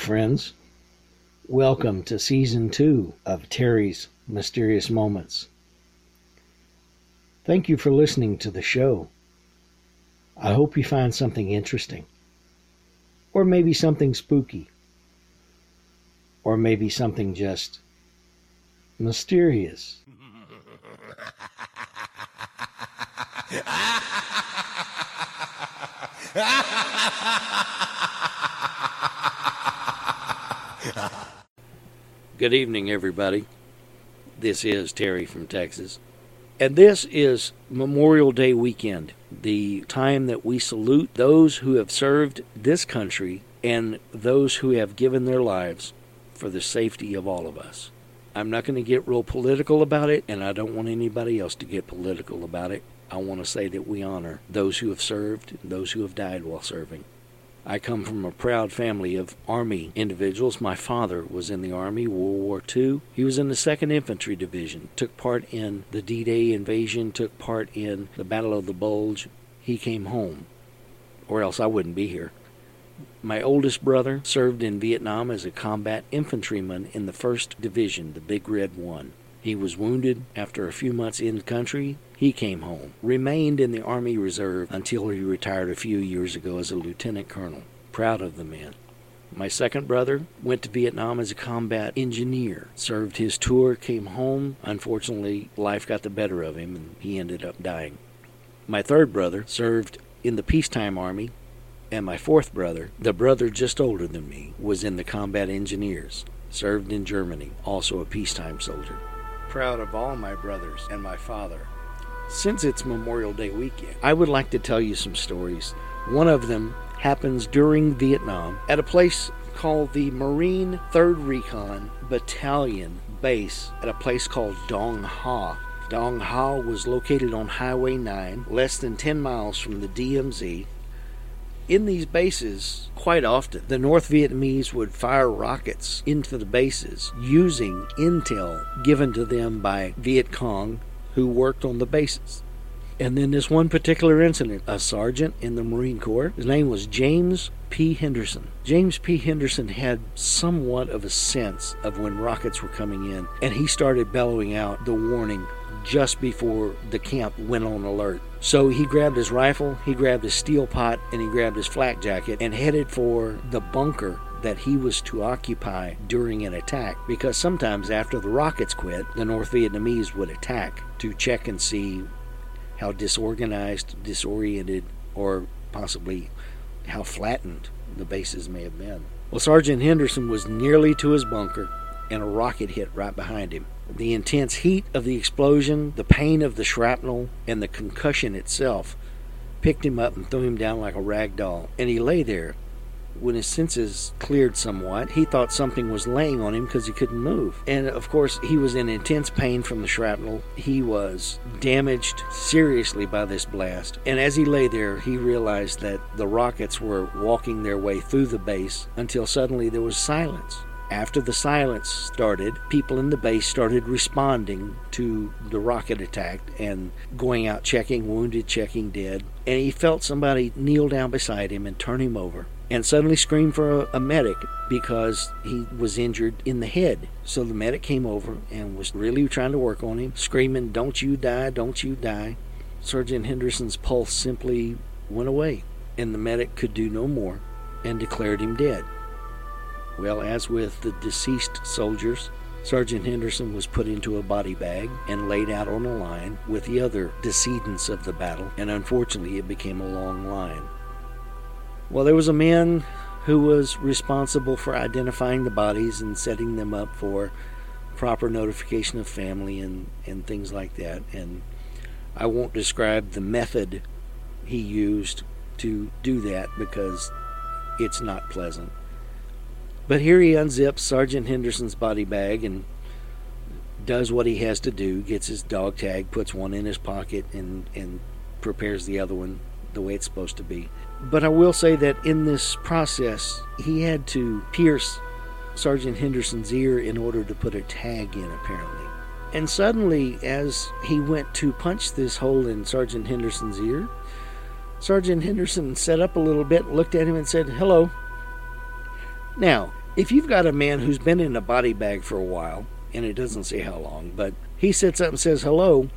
Friends. Welcome to season two of Terry's Mysterious Moments. Thank you for listening to the show. I hope you find something interesting, or maybe something spooky, or maybe something just mysterious. Good evening, everybody. This is Terry from Texas. And this is Memorial Day weekend, the time that we salute those who have served this country and those who have given their lives for the safety of all of us. I'm not going to get real political about it, and I don't want anybody else to get political about it. I want to say that we honor those who have served, those who have died while serving. I come from a proud family of Army individuals. My father was in the Army, World War II. He was in the 2nd Infantry Division, took part in the D Day invasion, took part in the Battle of the Bulge. He came home, or else I wouldn't be here. My oldest brother served in Vietnam as a combat infantryman in the 1st Division, the Big Red One. He was wounded after a few months in the country. He came home, remained in the Army Reserve until he retired a few years ago as a lieutenant colonel. Proud of the man. My second brother went to Vietnam as a combat engineer, served his tour, came home. Unfortunately, life got the better of him and he ended up dying. My third brother served in the peacetime army, and my fourth brother, the brother just older than me, was in the combat engineers, served in Germany, also a peacetime soldier proud of all my brothers and my father. Since it's Memorial Day weekend, I would like to tell you some stories. One of them happens during Vietnam at a place called the Marine 3rd Recon Battalion Base at a place called Dong Ha. Dong Ha was located on Highway 9, less than 10 miles from the DMZ, in these bases, quite often, the North Vietnamese would fire rockets into the bases using intel given to them by Viet Cong who worked on the bases. And then this one particular incident, a sergeant in the Marine Corps, his name was James P. Henderson. James P. Henderson had somewhat of a sense of when rockets were coming in, and he started bellowing out the warning just before the camp went on alert. So he grabbed his rifle, he grabbed his steel pot, and he grabbed his flak jacket and headed for the bunker that he was to occupy during an attack because sometimes after the rockets quit, the North Vietnamese would attack to check and see how disorganized, disoriented, or possibly how flattened the bases may have been. Well, Sergeant Henderson was nearly to his bunker and a rocket hit right behind him. The intense heat of the explosion, the pain of the shrapnel, and the concussion itself picked him up and threw him down like a rag doll, and he lay there. When his senses cleared somewhat, he thought something was laying on him because he couldn't move. And of course, he was in intense pain from the shrapnel. He was damaged seriously by this blast. And as he lay there, he realized that the rockets were walking their way through the base until suddenly there was silence. After the silence started, people in the base started responding to the rocket attack and going out checking wounded, checking dead. And he felt somebody kneel down beside him and turn him over and suddenly screamed for a, a, medic because he was injured in the head. So the medic came over and was really trying to work on him, screaming, Don't you die, don't you die. Sergeant Henderson's pulse simply went away, and the medic could do no more and declared him dead. Well, as with the deceased soldiers, Sergeant Henderson was put into a body bag and laid out on a line with the other decedents of the battle, and unfortunately it became a long line. Well, there was a man who was responsible for identifying the bodies and setting them up for proper notification of family and, and things like that. And I won't describe the method he used to do that because it's not pleasant. But here he unzips Sergeant Henderson's body bag and does what he has to do, gets his dog tag, puts one in his pocket, and, and prepares the other one the way it's supposed to be. But I will say that in this process, he had to pierce Sergeant Henderson's ear in order to put a tag in, apparently. And suddenly, as he went to punch this hole in Sergeant Henderson's ear, Sergeant Henderson sat up a little bit, looked at him, and said, Hello. Now, if you've got a man who's been in a body bag for a while, and it doesn't say how long, but he sits up and says hello,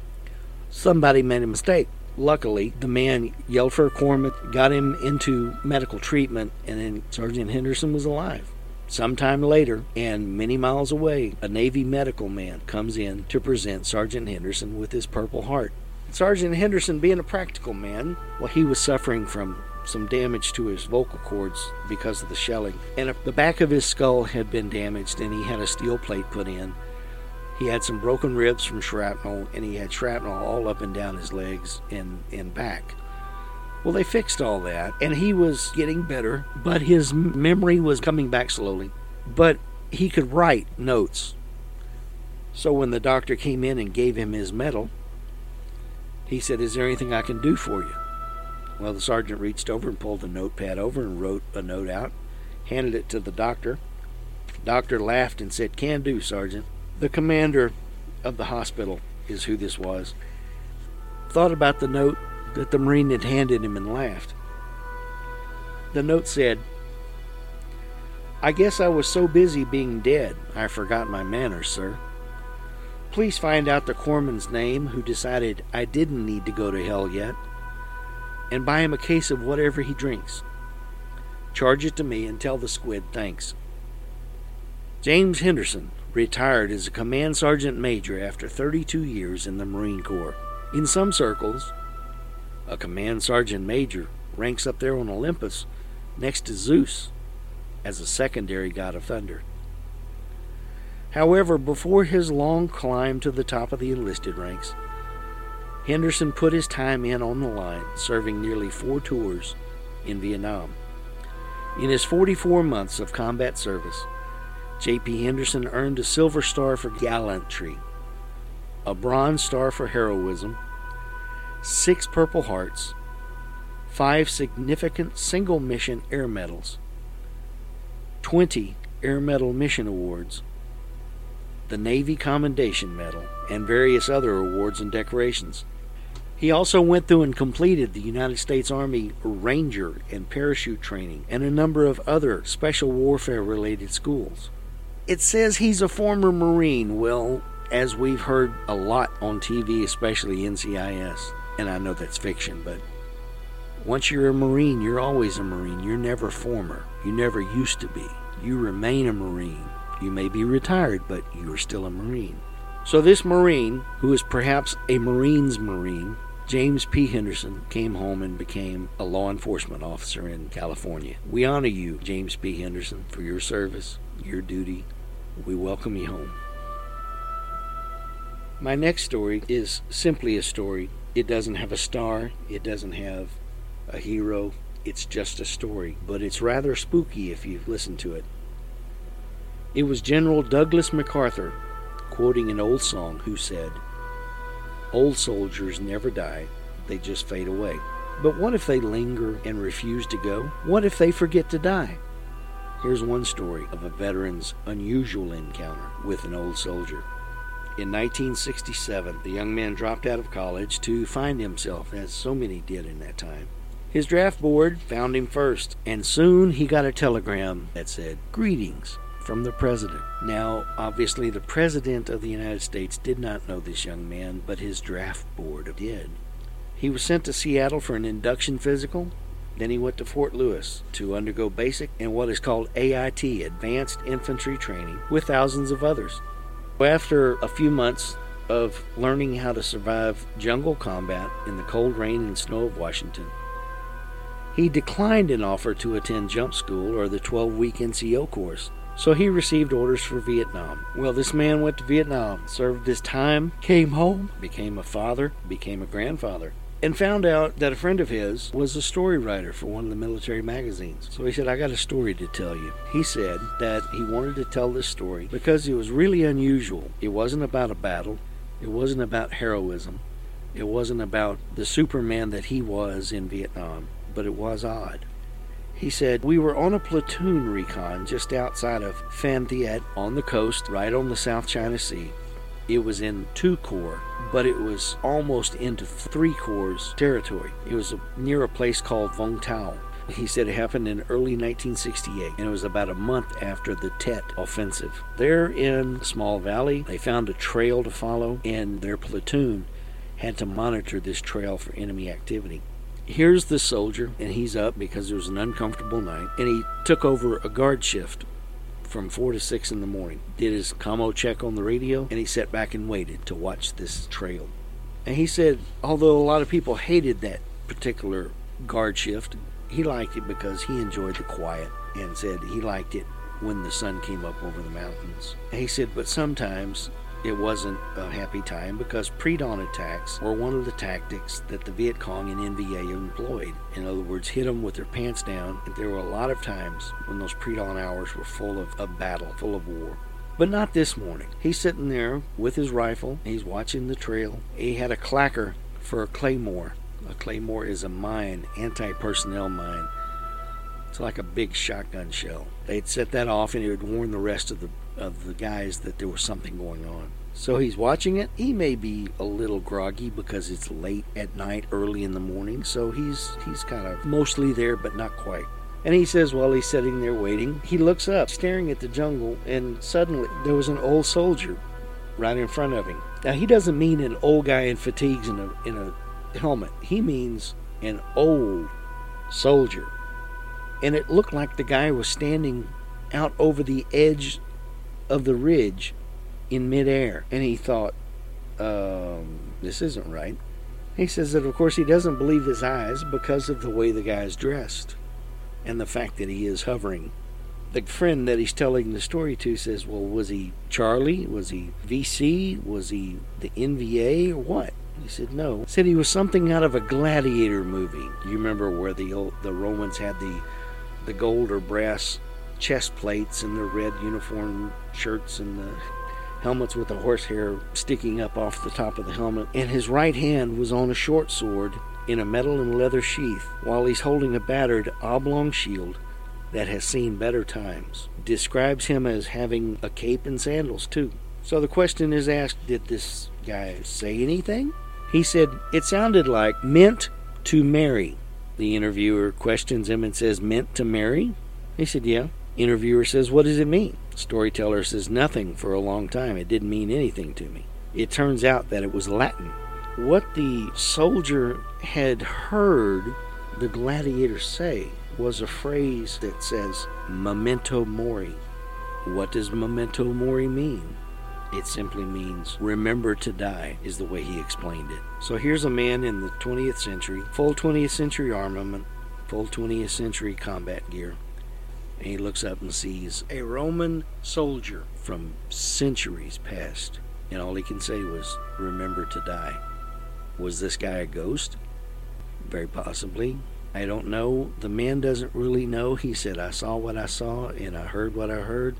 somebody made a mistake. Luckily, the man yelled for a corpsman, got him into medical treatment, and then Sergeant Henderson was alive. Sometime later, and many miles away, a Navy medical man comes in to present Sergeant Henderson with his Purple Heart. Sergeant Henderson, being a practical man, well, he was suffering from some damage to his vocal cords because of the shelling. And the back of his skull had been damaged, and he had a steel plate put in. He had some broken ribs from shrapnel, and he had shrapnel all up and down his legs and, and back. Well, they fixed all that, and he was getting better, but his memory was coming back slowly. But he could write notes. So when the doctor came in and gave him his medal, he said, Is there anything I can do for you? Well, the sergeant reached over and pulled the notepad over and wrote a note out, handed it to the doctor. Doctor laughed and said, Can do, Sergeant. The commander of the hospital is who this was. Thought about the note that the Marine had handed him and laughed. The note said, I guess I was so busy being dead I forgot my manners, sir. Please find out the corpsman's name who decided I didn't need to go to hell yet and buy him a case of whatever he drinks. Charge it to me and tell the squid thanks. James Henderson retired as a command sergeant major after 32 years in the Marine Corps. In some circles, a command sergeant major ranks up there on Olympus next to Zeus as a secondary god of thunder. However, before his long climb to the top of the enlisted ranks, Henderson put his time in on the line, serving nearly four tours in Vietnam. In his 44 months of combat service, J.P. Henderson earned a Silver Star for gallantry, a Bronze Star for heroism, six Purple Hearts, five significant single mission air medals, 20 Air Medal Mission Awards, the Navy Commendation Medal, and various other awards and decorations. He also went through and completed the United States Army Ranger and parachute training and a number of other special warfare related schools. It says he's a former Marine. Well, as we've heard a lot on TV, especially NCIS, and I know that's fiction, but once you're a Marine, you're always a Marine. You're never former. You never used to be. You remain a Marine. You may be retired, but you are still a Marine. So, this Marine, who is perhaps a Marine's Marine, James P. Henderson came home and became a law enforcement officer in California. We honor you, James P. Henderson, for your service, your duty. We welcome you home. My next story is simply a story. It doesn't have a star, it doesn't have a hero, it's just a story, but it's rather spooky if you listen to it. It was General Douglas MacArthur, quoting an old song, who said, Old soldiers never die, they just fade away. But what if they linger and refuse to go? What if they forget to die? Here's one story of a veteran's unusual encounter with an old soldier. In 1967, the young man dropped out of college to find himself, as so many did in that time. His draft board found him first, and soon he got a telegram that said, Greetings from the president. Now, obviously, the president of the United States did not know this young man, but his draft board did. He was sent to Seattle for an induction physical. Then he went to Fort Lewis to undergo basic and what is called AIT, Advanced Infantry Training, with thousands of others. After a few months of learning how to survive jungle combat in the cold rain and snow of Washington, he declined an offer to attend jump school or the 12 week NCO course. So he received orders for Vietnam. Well, this man went to Vietnam, served his time, came home, became a father, became a grandfather, and found out that a friend of his was a story writer for one of the military magazines. So he said, I got a story to tell you. He said that he wanted to tell this story because it was really unusual. It wasn't about a battle, it wasn't about heroism, it wasn't about the Superman that he was in Vietnam, but it was odd. He said, We were on a platoon recon just outside of Phan Thiet on the coast, right on the South China Sea. It was in two corps, but it was almost into three corps territory. It was near a place called Vung Tau. He said it happened in early 1968, and it was about a month after the Tet offensive. There in a small valley, they found a trail to follow, and their platoon had to monitor this trail for enemy activity. Here's the soldier, and he's up because it was an uncomfortable night, and he took over a guard shift from 4 to 6 in the morning. Did his commo check on the radio, and he sat back and waited to watch this trail. And he said, although a lot of people hated that particular guard shift, he liked it because he enjoyed the quiet and said he liked it when the sun came up over the mountains. And he said, but sometimes it wasn't a happy time because pre dawn attacks were one of the tactics that the Viet Cong and NVA employed. In other words, hit them with their pants down. There were a lot of times when those pre dawn hours were full of, a battle, full of war. But not this morning. He's sitting there with his rifle, he's watching the trail. He had a clacker for a claymore. A claymore is a mine, anti personnel mine. It's like a big shotgun shell. They'd set that off and it would warn the rest of the of the guys that there was something going on. So he's watching it. He may be a little groggy because it's late at night, early in the morning. So he's he's kind of mostly there, but not quite. And he says while he's sitting there waiting, he looks up, staring at the jungle, and suddenly there was an old soldier right in front of him. Now he doesn't mean an old guy in fatigues in a in a helmet. He means an old soldier. And it looked like the guy was standing out over the edge of the ridge in midair. And he thought, um, this isn't right. He says that, of course, he doesn't believe his eyes because of the way the guy's dressed and the fact that he is hovering. The friend that he's telling the story to says, Well, was he Charlie? Was he VC? Was he the NVA or what? He said, No. He said he was something out of a gladiator movie. You remember where the old, the Romans had the the gold or brass chest plates and the red uniform shirts and the helmets with the horsehair sticking up off the top of the helmet. And his right hand was on a short sword in a metal and leather sheath, while he's holding a battered oblong shield that has seen better times. Describes him as having a cape and sandals, too. So the question is asked Did this guy say anything? He said, It sounded like meant to marry. The interviewer questions him and says, Meant to marry? He said, Yeah. Interviewer says, What does it mean? Storyteller says, Nothing for a long time. It didn't mean anything to me. It turns out that it was Latin. What the soldier had heard the gladiator say was a phrase that says, Memento Mori. What does Memento Mori mean? It simply means remember to die, is the way he explained it. So here's a man in the 20th century, full 20th century armament, full 20th century combat gear, and he looks up and sees a Roman soldier from centuries past. And all he can say was, Remember to die. Was this guy a ghost? Very possibly. I don't know. The man doesn't really know. He said, I saw what I saw and I heard what I heard,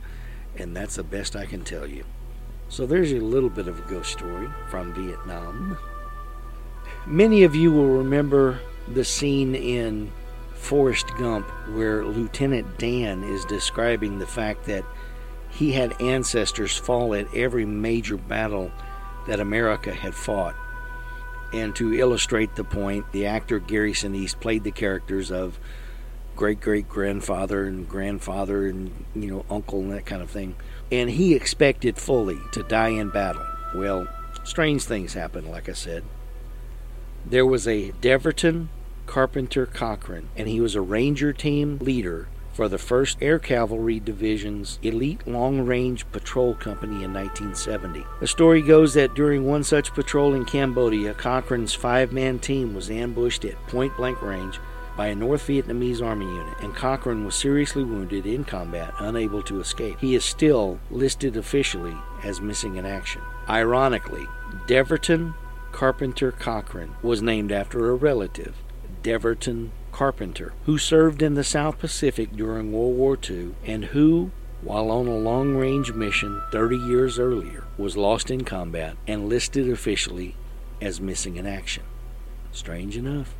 and that's the best I can tell you. So there's a little bit of a ghost story from Vietnam. Many of you will remember the scene in Forrest Gump where Lieutenant Dan is describing the fact that he had ancestors fall at every major battle that America had fought. And to illustrate the point, the actor Gary Sinise played the characters of great great grandfather and grandfather and you know uncle and that kind of thing. And he expected fully to die in battle. Well, strange things happened, like I said. There was a Deverton Carpenter Cochran, and he was a Ranger team leader for the 1st Air Cavalry Division's Elite Long Range Patrol Company in 1970. The story goes that during one such patrol in Cambodia, Cochran's five man team was ambushed at point blank range by a North Vietnamese Army unit, and Cochran was seriously wounded in combat, unable to escape. He is still listed officially as missing in action. Ironically, Deverton Carpenter Cochran was named after a relative, Deverton Carpenter, who served in the South Pacific during World War II and who, while on a long range mission 30 years earlier, was lost in combat and listed officially as missing in action. Strange enough.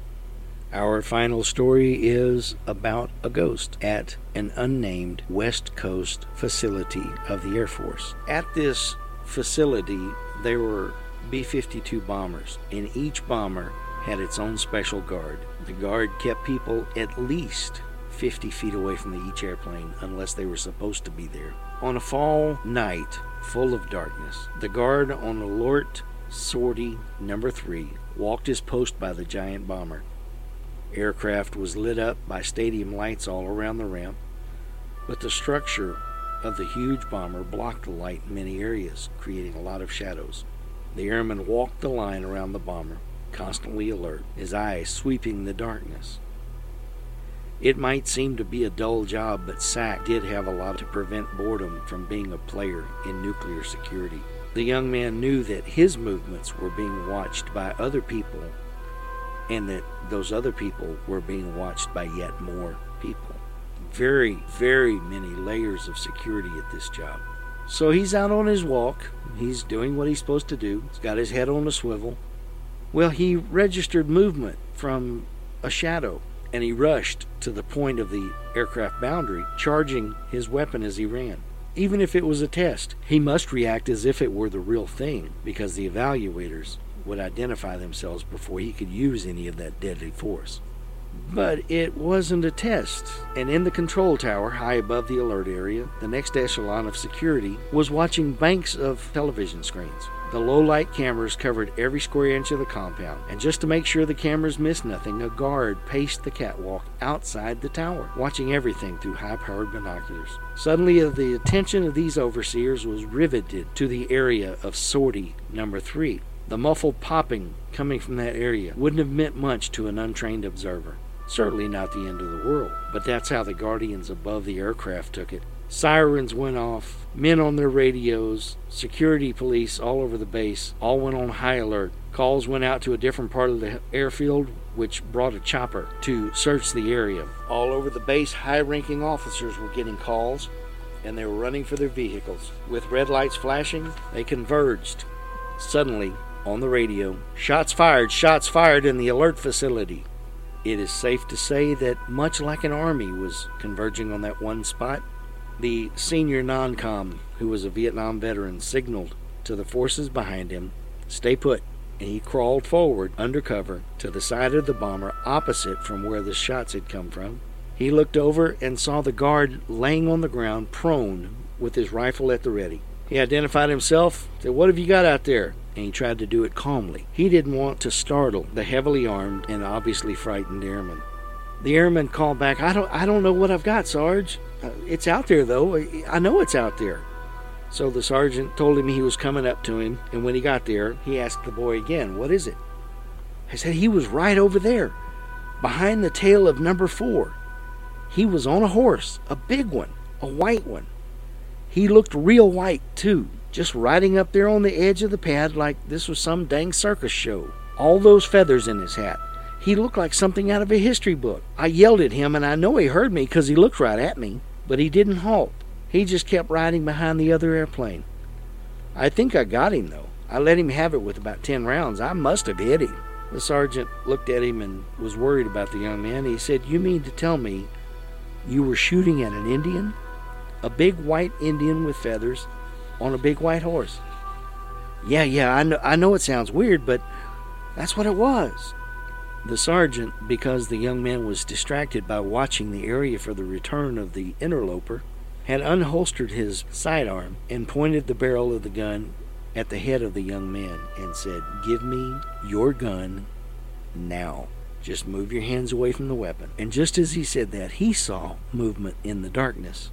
Our final story is about a ghost at an unnamed West Coast facility of the Air Force. At this facility, there were B 52 bombers, and each bomber had its own special guard. The guard kept people at least 50 feet away from each airplane unless they were supposed to be there. On a fall night full of darkness, the guard on alert sortie number 3 walked his post by the giant bomber. Aircraft was lit up by stadium lights all around the ramp, but the structure of the huge bomber blocked the light in many areas, creating a lot of shadows. The airman walked the line around the bomber, constantly alert, his eyes sweeping the darkness. It might seem to be a dull job, but SAC did have a lot to prevent boredom from being a player in nuclear security. The young man knew that his movements were being watched by other people and that those other people were being watched by yet more people. Very, very many layers of security at this job. So he's out on his walk. He's doing what he's supposed to do. He's got his head on a swivel. Well, he registered movement from a shadow and he rushed to the point of the aircraft boundary, charging his weapon as he ran. Even if it was a test, he must react as if it were the real thing because the evaluators would identify themselves before he could use any of that deadly force. But it wasn't a test, and in the control tower, high above the alert area, the next echelon of security was watching banks of television screens. The low light cameras covered every square inch of the compound, and just to make sure the cameras missed nothing, a guard paced the catwalk outside the tower, watching everything through high powered binoculars. Suddenly, uh, the attention of these overseers was riveted to the area of sortie number three. The muffled popping coming from that area wouldn't have meant much to an untrained observer. Certainly not the end of the world, but that's how the guardians above the aircraft took it. Sirens went off, men on their radios, security police all over the base, all went on high alert. Calls went out to a different part of the airfield, which brought a chopper to search the area. All over the base, high ranking officers were getting calls and they were running for their vehicles. With red lights flashing, they converged. Suddenly, on the radio, shots fired, shots fired in the alert facility. It is safe to say that much like an army was converging on that one spot, the senior non-com, who was a Vietnam veteran, signaled to the forces behind him, stay put, and he crawled forward undercover to the side of the bomber opposite from where the shots had come from. He looked over and saw the guard laying on the ground prone with his rifle at the ready. He identified himself, said, What have you got out there? And he tried to do it calmly. He didn't want to startle the heavily armed and obviously frightened airman. The airman called back, I don't, I don't know what I've got, Sarge. Uh, it's out there, though. I know it's out there. So the sergeant told him he was coming up to him, and when he got there, he asked the boy again, What is it? I said, He was right over there, behind the tail of number four. He was on a horse, a big one, a white one. He looked real white, too, just riding up there on the edge of the pad like this was some dang circus show. All those feathers in his hat. He looked like something out of a history book. I yelled at him, and I know he heard me because he looked right at me, but he didn't halt. He just kept riding behind the other airplane. I think I got him, though. I let him have it with about ten rounds. I must have hit him. The sergeant looked at him and was worried about the young man. He said, You mean to tell me you were shooting at an Indian? a big white Indian with feathers on a big white horse. Yeah, yeah, I know, I know it sounds weird, but that's what it was. The sergeant, because the young man was distracted by watching the area for the return of the interloper, had unholstered his sidearm and pointed the barrel of the gun at the head of the young man and said, Give me your gun now. Just move your hands away from the weapon. And just as he said that, he saw movement in the darkness.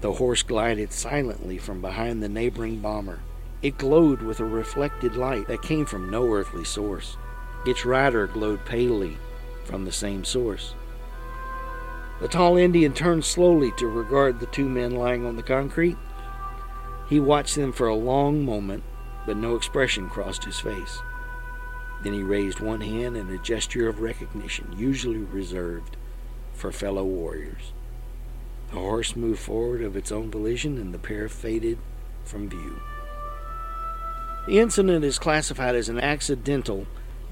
The horse glided silently from behind the neighboring bomber. It glowed with a reflected light that came from no earthly source. Its rider glowed palely from the same source. The tall Indian turned slowly to regard the two men lying on the concrete. He watched them for a long moment, but no expression crossed his face. Then he raised one hand in a gesture of recognition, usually reserved for fellow warriors. The horse moved forward of its own volition, and the pair faded from view. The incident is classified as an accidental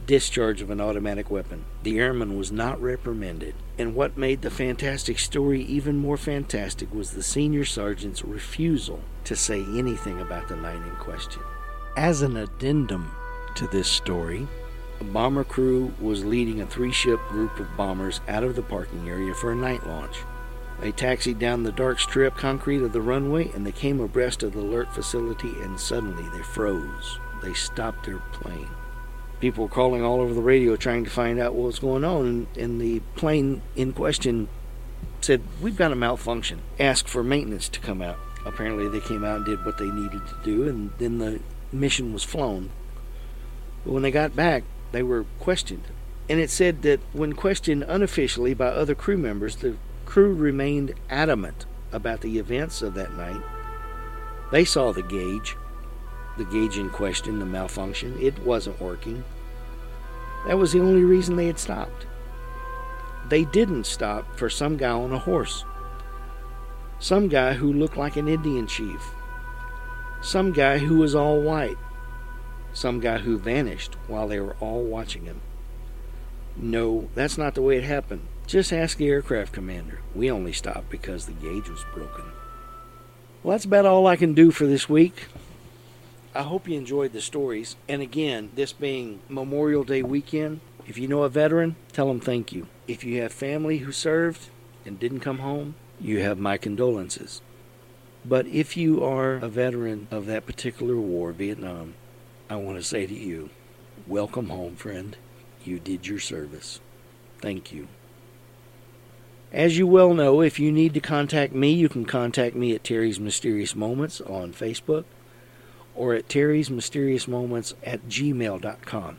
discharge of an automatic weapon. The airman was not reprimanded, and what made the fantastic story even more fantastic was the senior sergeant's refusal to say anything about the night in question. As an addendum to this story, a bomber crew was leading a three ship group of bombers out of the parking area for a night launch. They taxied down the dark strip concrete of the runway and they came abreast of the alert facility and suddenly they froze. They stopped their plane. People were calling all over the radio trying to find out what was going on, and, and the plane in question said, We've got a malfunction. Asked for maintenance to come out. Apparently, they came out and did what they needed to do, and then the mission was flown. But when they got back, they were questioned. And it said that when questioned unofficially by other crew members, the crew remained adamant about the events of that night. They saw the gauge, the gauge in question, the malfunction. It wasn't working. That was the only reason they had stopped. They didn't stop for some guy on a horse, some guy who looked like an Indian chief, some guy who was all white, some guy who vanished while they were all watching him. No, that's not the way it happened. Just ask the aircraft commander. We only stopped because the gauge was broken. Well, that's about all I can do for this week. I hope you enjoyed the stories. And again, this being Memorial Day weekend, if you know a veteran, tell them thank you. If you have family who served and didn't come home, you have my condolences. But if you are a veteran of that particular war, Vietnam, I want to say to you, welcome home, friend. You did your service. Thank you. As you well know, if you need to contact me, you can contact me at Terry's Mysterious Moments on Facebook or at Terry's Mysterious Moments at gmail.com.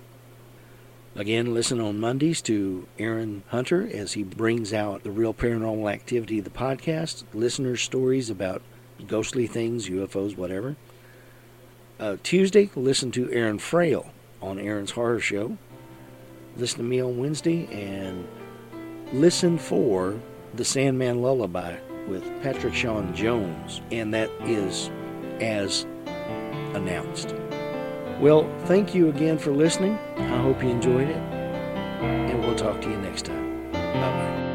Again, listen on Mondays to Aaron Hunter as he brings out the real paranormal activity of the podcast, listener stories about ghostly things, UFOs, whatever. Uh, Tuesday, listen to Aaron Frail on Aaron's Horror Show. Listen to me on Wednesday and listen for The Sandman Lullaby with Patrick Sean Jones, and that is as announced. Well, thank you again for listening. I hope you enjoyed it, and we'll talk to you next time. Bye bye.